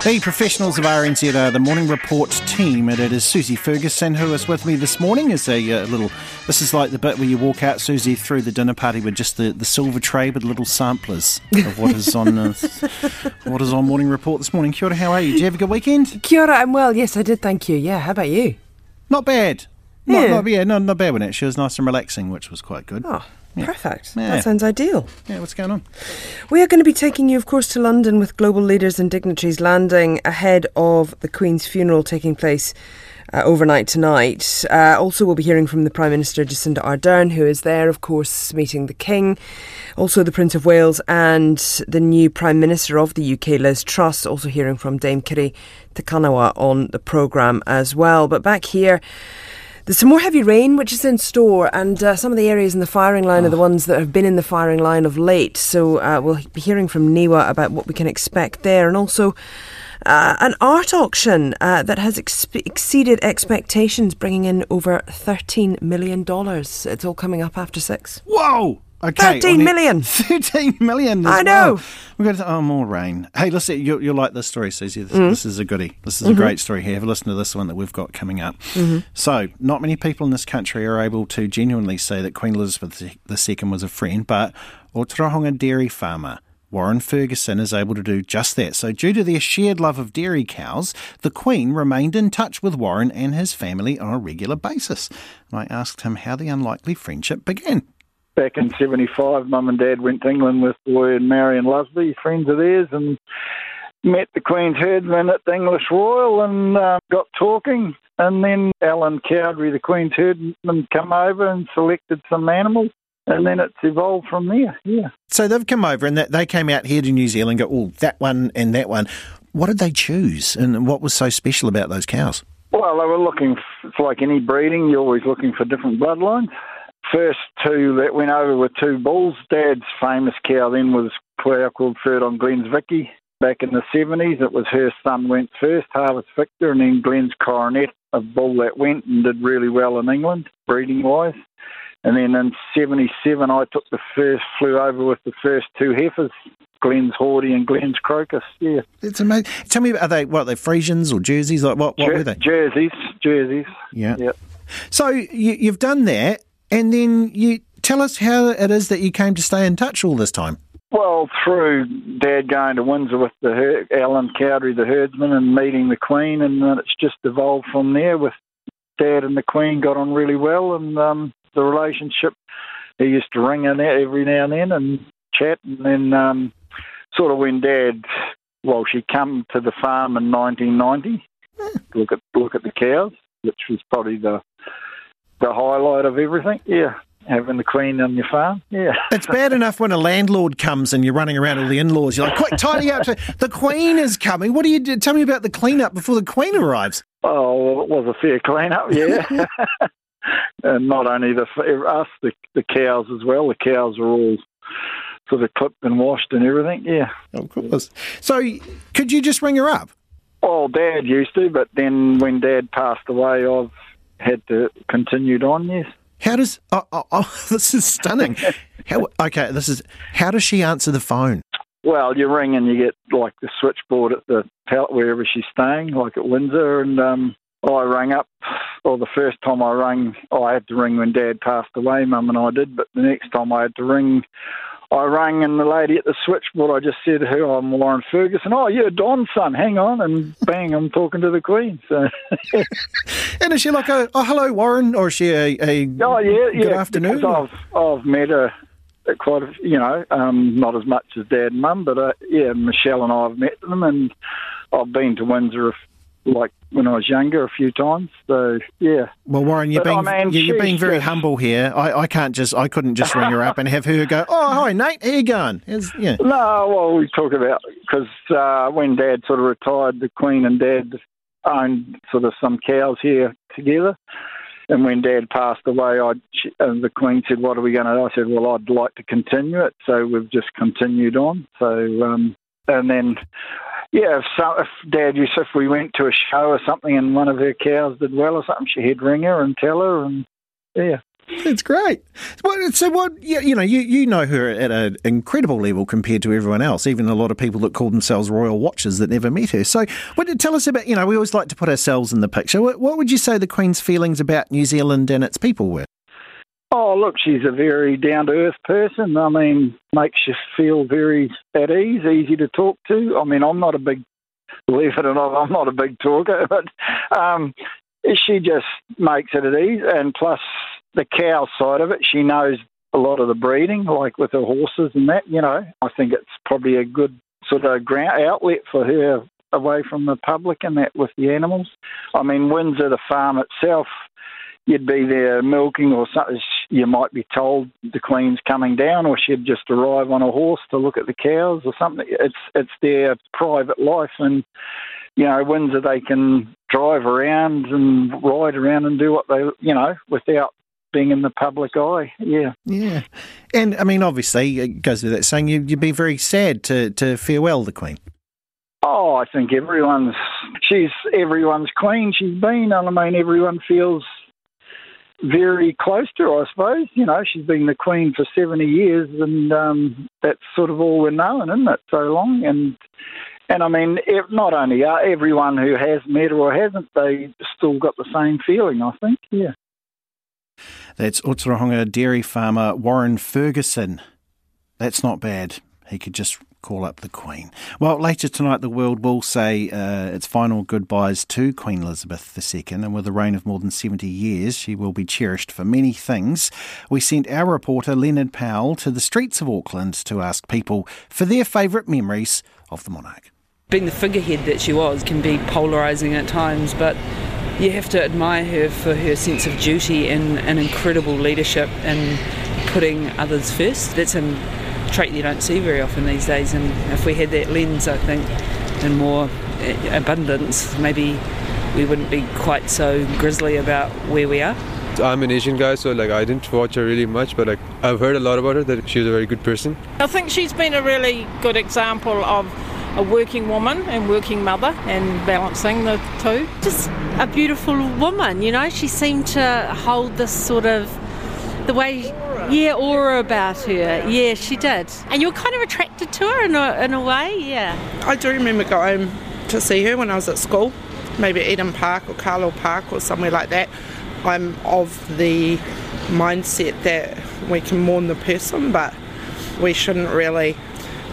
S1: The professionals of RNZ are the Morning Report team, and it is Susie Ferguson who is with me this morning. Is a uh, little, this is like the bit where you walk out, Susie, through the dinner party with just the, the silver tray with little samplers of what is on uh, <laughs> what is on Morning Report this morning. Kia ora, how are you? Did you have a good weekend?
S5: Kia ora, I'm well. Yes, I did. Thank you. Yeah, how about you?
S1: Not bad. Not,
S5: Yeah.
S1: not, yeah, no, not bad with it. She was nice and relaxing, which was quite good.
S5: Oh, perfect.
S1: Yeah.
S5: That sounds ideal.
S1: Yeah, what's going on?
S5: We are going to be taking you, of course, to London with global leaders and dignitaries landing ahead of the Queen's funeral taking place. Uh, overnight tonight. Uh, also, we'll be hearing from the Prime Minister Jacinda Ardern, who is there, of course, meeting the King. Also, the Prince of Wales and the new Prime Minister of the UK, Liz Truss. Also, hearing from Dame Kiri Te Kanawa on the programme as well. But back here, There's some more heavy rain which is in store, and uh, some of the areas in the firing line are the ones that have been in the firing line of late. So uh, we'll be hearing from Niwa about what we can expect there, and also uh, an art auction uh, that has ex- exceeded expectations, bringing in over $13 million. It's all coming up after six.
S1: Whoa! Okay,
S5: 13
S1: on it-
S5: million. <laughs>
S1: 13 million.
S5: I know.
S1: well. We've got oh more rain. Hey, listen, you, you'll like this story, Susie. This,
S5: Mm.
S1: this is a goodie. This is
S5: Mhm.
S1: a great story here. Have a listen to this one that we've got coming up.
S5: Mhm.
S1: So, not many people in this country are able to genuinely say that Queen Elizabeth II was a friend, but Otorohanga dairy farmer Warren Ferguson is able to do just that. So, due to their shared love of dairy cows, the Queen remained in touch with Warren and his family on a regular basis. And I asked him how the unlikely friendship began.
S22: Back in 75, mum and dad went to England with Roy and Marion Lusby, friends of theirs, and met the Queen's herdsman at the English Royal and uh, got talking. And then Alan Cowdery, the Queen's herdsman, come over and selected some animals. And then it's evolved from there, yeah.
S1: So they've come over and they came out here to New Zealand. and Go, oh, that one and that one. What did they choose, and what was so special about those cows?
S22: Well, they were looking, f- it's like any breeding, you're always looking for different bloodlines. First two that went over were two bulls. Dad's famous cow then was a cow called Third on Glenn's Vicky. Back in the 70s, it was her son went first, Harvest Victor, and then Glenn's Coronet, a bull that went and did really well in England, breeding wise. And then in 77, I took the first, flew over with the first two heifers, Glenn's Hawdy and Glenn's Crocus, yeah.
S1: It's amazing. Tell me, are they what? Are they Friesians or Jerseys? Like what? What
S22: Jer-
S1: were they?
S22: Jerseys, jerseys.
S1: Yeah.
S22: Yep.
S1: So you, you've done that, and then you tell us how it is that you came to stay in touch all this time.
S22: Well, through Dad going to Windsor with the her- Alan Cowdery, the herdsman, and meeting the Queen, and then it's just evolved from there. With Dad and the Queen got on really well, and um, the relationship. He used to ring in every now and then and chat, and then um, sort of when Dad, well, she come to the farm in 1990, to look at look at the cows, which was probably the the highlight of everything. Yeah, having the Queen on your farm. Yeah. <laughs>
S1: It's bad enough when a landlord comes and you're running around all the in-laws. You're like, quick, tidy up. <laughs> The Queen is coming. What do you do? Tell me about the cleanup before the Queen arrives.
S22: Oh, well, it was a fair clean-up, yeah. <laughs> and not only the us, the the cows as well. The cows are all sort of clipped and washed and everything. Yeah.
S1: Of course. So, could you just ring her up?
S22: Well, Dad used to, but then when Dad passed away, I've had to continued on. Yes.
S1: How does? Oh, oh, oh <laughs> this is stunning. <laughs> How? Okay, this is. How does she answer the phone?
S22: Well, you ring and you get like the switchboard at the pallet wherever she's staying, like at Windsor, and um, I rang up. Well, the first time I rang, I had to ring when Dad passed away. Mum and I did, but the next time I had to ring, I rang and the lady at the switchboard, I just said to her, "I'm Warren Ferguson." Oh, you're Don's son. Hang on, and bang, I'm talking to the Queen. So, <laughs>
S1: And is she like a, oh, hello, Warren? Or is she a, a
S22: oh yeah,
S1: good
S22: yeah.
S1: afternoon?
S22: I've I've met her quite a, you know, um, not as much as Dad and Mum, but uh, yeah, Michelle and I have met them, and I've been to Windsor. Like when I was younger, a few times. So yeah.
S1: Well, Warren, you're
S22: But,
S1: being
S22: I mean,
S1: you- you're being very humble here. I, I can't just I couldn't just ring her up and have her go. Oh, hi, Nate. How you going? How's- yeah.
S22: No, well, we talk about because uh, when Dad sort of retired, the Queen and Dad owned sort of some cows here together. And when Dad passed away, I and the Queen said, "What are we going to?" do? I said, "Well, I'd like to continue it." So we've just continued on. So um, and then, yeah, if, so, if Dad used if we went to a show or something and one of her cows did well or something, she'd ring her and tell her, and yeah.
S1: It's great. So what? You know, you, you know her at an incredible level compared to everyone else. Even a lot of people that call themselves royal watchers that never met her. So, what tell us about? You know, we always like to put ourselves in the picture. What, what would you say the Queen's feelings about New Zealand and its people were?
S22: Oh, look, she's a very down to earth person. I mean, makes you feel very at ease, easy to talk to. I mean, I'm not a big, believe it or not, I'm not a big talker, <laughs> but um, she just makes it at ease. And plus, the cow side of it, she knows a lot of the breeding, like with her horses and that, you know. I think it's probably a good sort of ground outlet for her away from the public and that with the animals. I mean, Windsor, the farm itself, you'd be there milking or something. You might be told the queen's coming down, or she'd just arrive on a horse to look at the cows or something. It's it's their private life, and you know, Windsor they can drive around and ride around and do what they, you know, without being in the public eye. Yeah.
S1: Yeah. And I mean, obviously, it goes without saying, you, you'd be very sad to, to farewell the Queen.
S22: Oh, I think everyone's she's everyone's queen. She's been, and I mean, everyone feels very close to her. I suppose you know she's been the queen for seventy years, and um, that's sort of all we're knowing, isn't it? So long, and and I mean, not only uh, everyone who has met her or hasn't, they still got the same feeling. I think, yeah.
S1: That's Otorohanga dairy farmer Warren Ferguson. That's not bad. He could just call up the Queen. Well, later tonight, the world will say uh, its final goodbyes to Queen Elizabeth II, and with a reign of more than 70 years, she will be cherished for many things. We sent our reporter, Leonard Powell, to the streets of Auckland to ask people for their favourite memories of the monarch.
S6: Being the figurehead that she was can be polarising at times, but you have to admire her for her sense of duty and, and incredible leadership and putting others first. That's a trait you don't see very often these days, and if we had that lens, I think, in more eh, abundance, maybe we wouldn't be quite so grizzly about where we are.
S23: I'm an Asian guy, so like I didn't watch her really much, but like I've heard a lot about her that she was a very good person.
S11: I think she's been a really good example of a working woman and working mother and balancing the two.
S24: Just a beautiful woman, you know. She seemed to hold this sort of the way, yeah, aura about her. Yeah, she did. And you were kind of attracted to her in a, in a way, yeah.
S7: I do remember going to see her when I was at school, maybe Eden Park or Carlaw Park or somewhere like that. I'm of the mindset that we can mourn the person, but we shouldn't really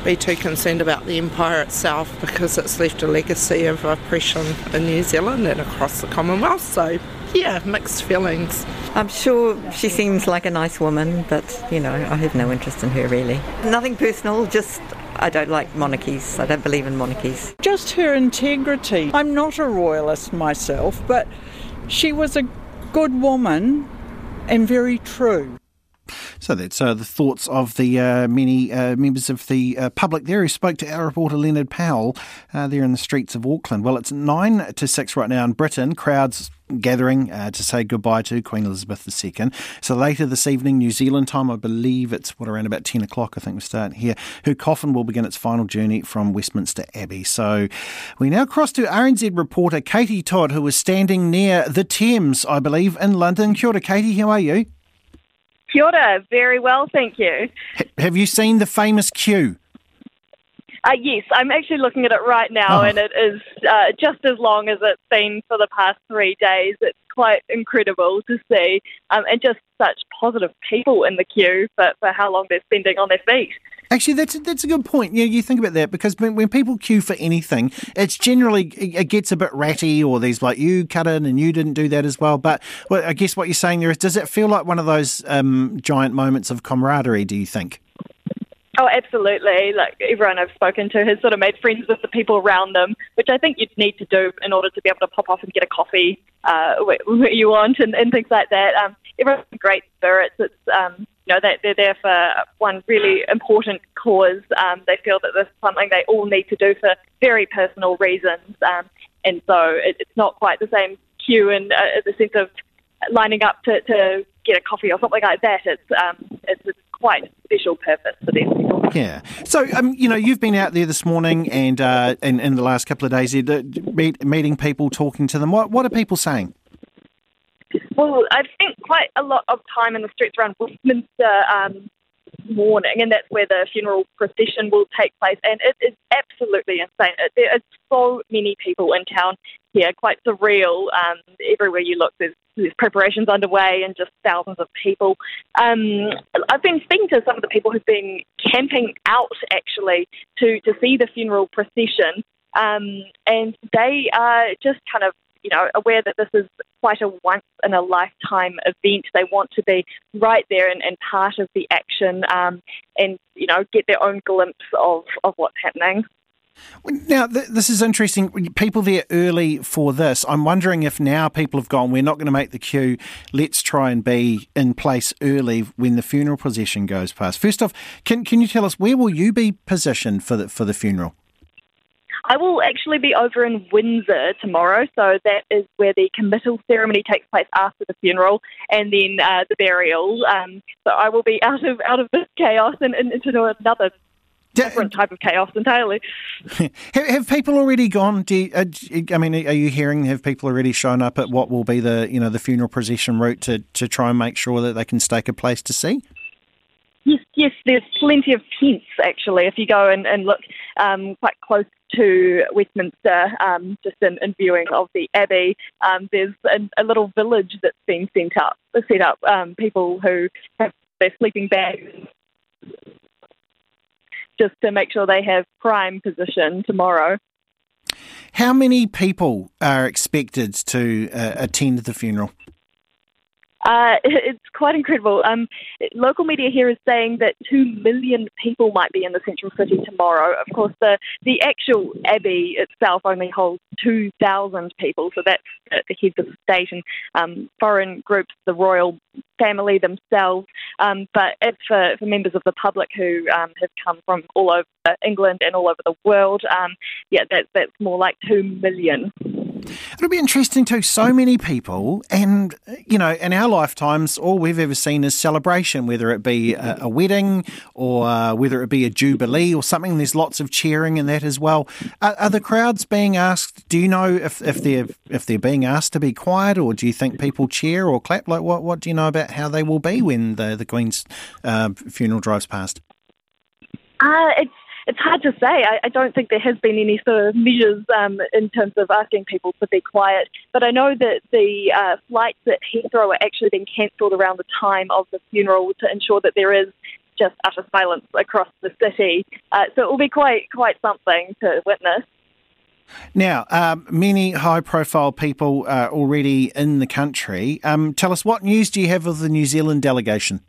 S7: be too concerned about the empire itself because it's left a legacy of oppression in New Zealand and across the Commonwealth. So, <laughs> yeah, mixed feelings.
S25: I'm sure she seems like a nice woman, but you know, I have no interest in her really. Nothing personal, just I don't like monarchies. I don't believe in monarchies.
S12: Just her integrity. I'm not a royalist myself, but she was a good woman and very true.
S1: So that's uh, the thoughts of the uh, many uh, members of the uh, public there who spoke to our reporter Leonard Powell uh, there in the streets of Auckland. Well, it's nine to six right now in Britain. Crowds gathering uh, to say goodbye to Queen Elizabeth II. So later this evening, New Zealand time, I believe it's what around about 10 o'clock, I think we're starting here. Her coffin will begin its final journey from Westminster Abbey. So we now cross to RNZ reporter Katie Todd, who is standing near the Thames, I believe, in London. Kia ora, Katie, how are you?
S26: Kia ora, very well, thank you.
S1: H- have you seen the famous queue?
S26: Uh, yes, I'm actually looking at it right now,
S1: Oh.
S26: and it is uh, just as long as it's been for the past three days. It's quite incredible to see, um, and just such positive people in the queue for, for how long they're spending on their feet.
S1: Actually, that's that's a good point. Yeah, you think about that because when, when people queue for anything, it's generally it gets a bit ratty, or there's like you cut in and you didn't do that as well. But well, I guess what you're saying there is, does it feel like one of those um, giant moments of camaraderie? Do you think?
S26: Oh, absolutely. Like everyone I've spoken to has sort of made friends with the people around them, which I think you'd need to do in order to be able to pop off and get a coffee uh, where, where you want and, and things like that. Um, everyone's in great spirits. It's um, you know they, they're there for one really important cause. Um, they feel that this is something they all need to do for very personal reasons, um, and so it, it's not quite the same queue and uh, the sense of lining up to, to get a coffee or something like that. It's um, it's, it's quite special purpose for them.
S1: Yeah. So, um, you know, you've been out there this morning and uh, in, in the last couple of days, uh, meet, meeting people, talking to them. What what are people saying?
S26: Well, I've spent quite a lot of time in the streets around Westminster um, morning, and that's where the funeral procession will take place. And it is absolutely insane. It, there are so many people in town here, quite surreal. Um, everywhere you look, there's, there's preparations underway and just thousands of people. Um, I've been speaking to some of the people who've been camping out actually to, to see the funeral procession, um, and they are just kind of you know, aware that this is quite a once in a lifetime event. They want to be right there and, and part of the action um, and, you know, get their own glimpse of, of what's happening.
S1: Now, th- this is interesting. People there early for this. I'm wondering if now people have gone, we're not going to make the queue. Let's try and be in place early when the funeral procession goes past. First off, can can you tell us where will you be positioned for the for the funeral?
S26: I will actually be over in Windsor tomorrow, so that is where the committal ceremony takes place after the funeral and then uh, the burial. Um, so I will be out of out of this chaos and, and into another different type of chaos entirely. <laughs>
S1: have, have people already gone? Do you, uh, I mean, are you hearing? Have people already shown up at what will be the you know the funeral procession route to to try and make sure that they can stake a place to see?
S26: Yes, yes, there's plenty of tents actually. If you go and, and look um, quite close to Westminster, um, just in, in viewing of the Abbey, um, there's a, a, little village that's been set up. Set up um, people who have their sleeping bags, just to make sure they have prime position tomorrow.
S1: How many people are expected to uh, attend the funeral?
S26: Uh, <laughs> it's quite incredible. Um, local media here is saying that two million people might be in the central city tomorrow. Of course, the the actual abbey itself only holds two thousand people, so that's the heads of the state and um, foreign groups, the royal family themselves. Um, but it's for, for members of the public who um, have come from all over England and all over the world. Um, yeah, that, that's more like two million.
S1: It'll be interesting too. So many people, and you know, in our lifetimes, all we've ever seen is celebration, whether it be a, a wedding or uh, whether it be a jubilee or something. There's lots of cheering in that as well. Are, are, the crowds being asked? Do you know if, if they're if they're being asked to be quiet, or do you think people cheer or clap? Like what? What do you know about how they will be when the the Queen's uh, funeral drives past?
S26: Uh, it's it's hard to say. I, I, don't think there has been any sort of measures um, in terms of asking people to be quiet. But I know that the uh, flights at Heathrow are actually being cancelled around the time of the funeral to ensure that there is just utter silence across the city. Uh, so it will be quite quite something to witness.
S1: Now, um, many high profile people are already in the country. Um, tell us, what news do you have of the New Zealand delegation?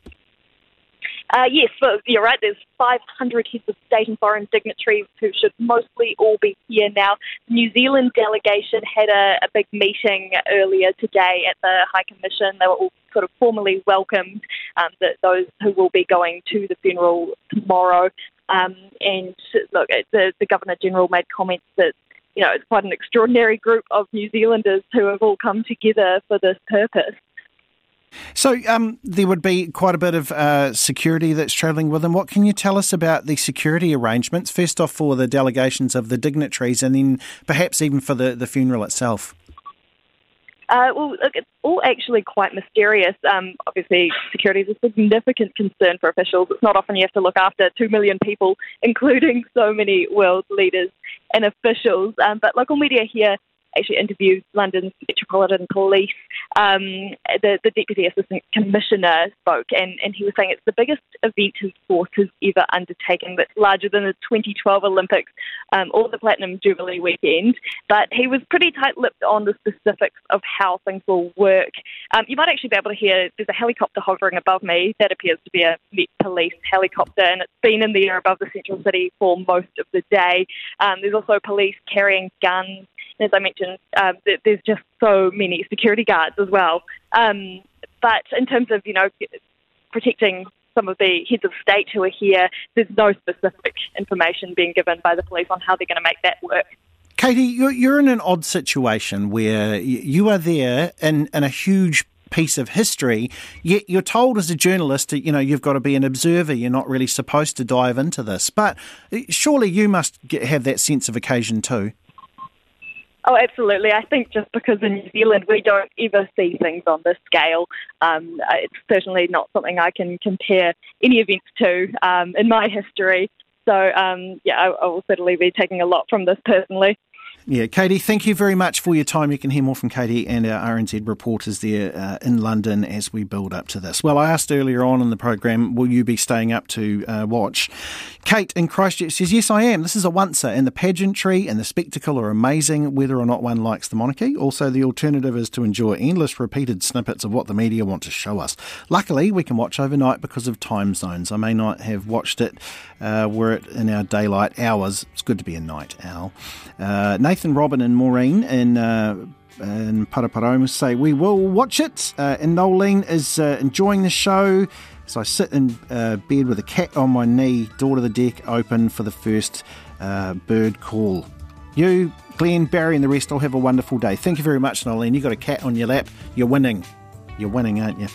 S26: Uh, yes, you're right. There's 500 heads of state and foreign dignitaries who should mostly all be here now. The New Zealand delegation had a, a big meeting earlier today at the High Commission. They were all sort of formally welcomed, um, those who will be going to the funeral tomorrow. Um, and look, the, the Governor General made comments that you know, it's quite an extraordinary group of New Zealanders who have all come together for this purpose.
S1: So um, there would be quite a bit of uh, security that's travelling with them. What can you tell us about the security arrangements? First off, for the delegations of the dignitaries, and then perhaps even for the, the funeral itself.
S26: Uh, well, look, it's all actually quite mysterious. Um, obviously, security is a significant concern for officials. It's not often you have to look after two million people, <laughs> including so many world leaders and officials. Um, but local media here actually interviewed London's Metropolitan Police. Um, the, the Deputy Assistant Commissioner spoke, and, and he was saying it's the biggest event his force has ever undertaken, that's larger than the 2012 Olympics um, or the Platinum Jubilee weekend. But he was pretty tight lipped on the specifics of how things will work. Um, you might actually be able to hear there's a helicopter hovering above me. That appears to be a Met Police helicopter, and it's been in the air above the central city for most of the day. Um, there's also police carrying guns as I mentioned, um, there's just so many security guards as well. Um, but in terms of, you know, protecting some of the heads of state who are here, there's no specific information being given by the police on how they're going to make that work.
S1: Katie, you're, you're in an odd situation where you are there in, in a huge piece of history, yet you're told as a journalist that, you know, you've got to be an observer. You're not really supposed to dive into this. But uh, surely you must get, have that sense of occasion too.
S26: Oh, absolutely. I think just because in New Zealand we don't ever see things on this scale, um, uh, it's certainly not something I can compare any events to um, in my history. So, um, yeah, I, I will certainly be taking a lot from this personally.
S1: Yeah, Katie, thank you very much for your time. You can hear more from Katie and our RNZ reporters there uh, in London as we build up to this. Well, I asked earlier on in the program, will you be staying up to uh, watch? Kate in Christchurch says, Yes, I am. This is a oncer, and the pageantry and the spectacle are amazing, whether or not one likes the monarchy. Also, the alternative is to enjoy endless repeated snippets of what the media want to show us. Luckily, we can watch overnight because of time zones. I may not have watched it uh, were in our daylight hours. It's good to be a night owl. Uh, Nathan, Robin, and Maureen in. Uh, in Paraparaumu say we will watch it. Uh, and Nolene is uh, enjoying the show. So I sit in uh, bed with a cat on my knee, door to the deck open for the first uh, bird call. You, Glenn, Barry, and the rest all have a wonderful day. Thank you very much, Nolene. You got a cat on your lap. You're winning. You're winning, aren't you?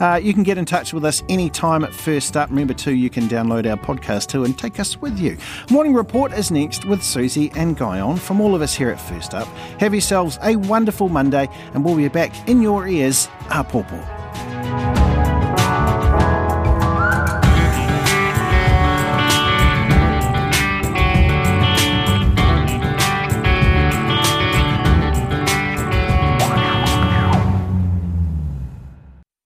S1: Uh, you can get in touch with us anytime at First Up. Remember, too, you can download our podcast too and take us with you. Morning Report is next with Susie and Guyon from all of us here at First Up. Have yourselves a wonderful Monday, and we'll be back in your ears. A pawpaw.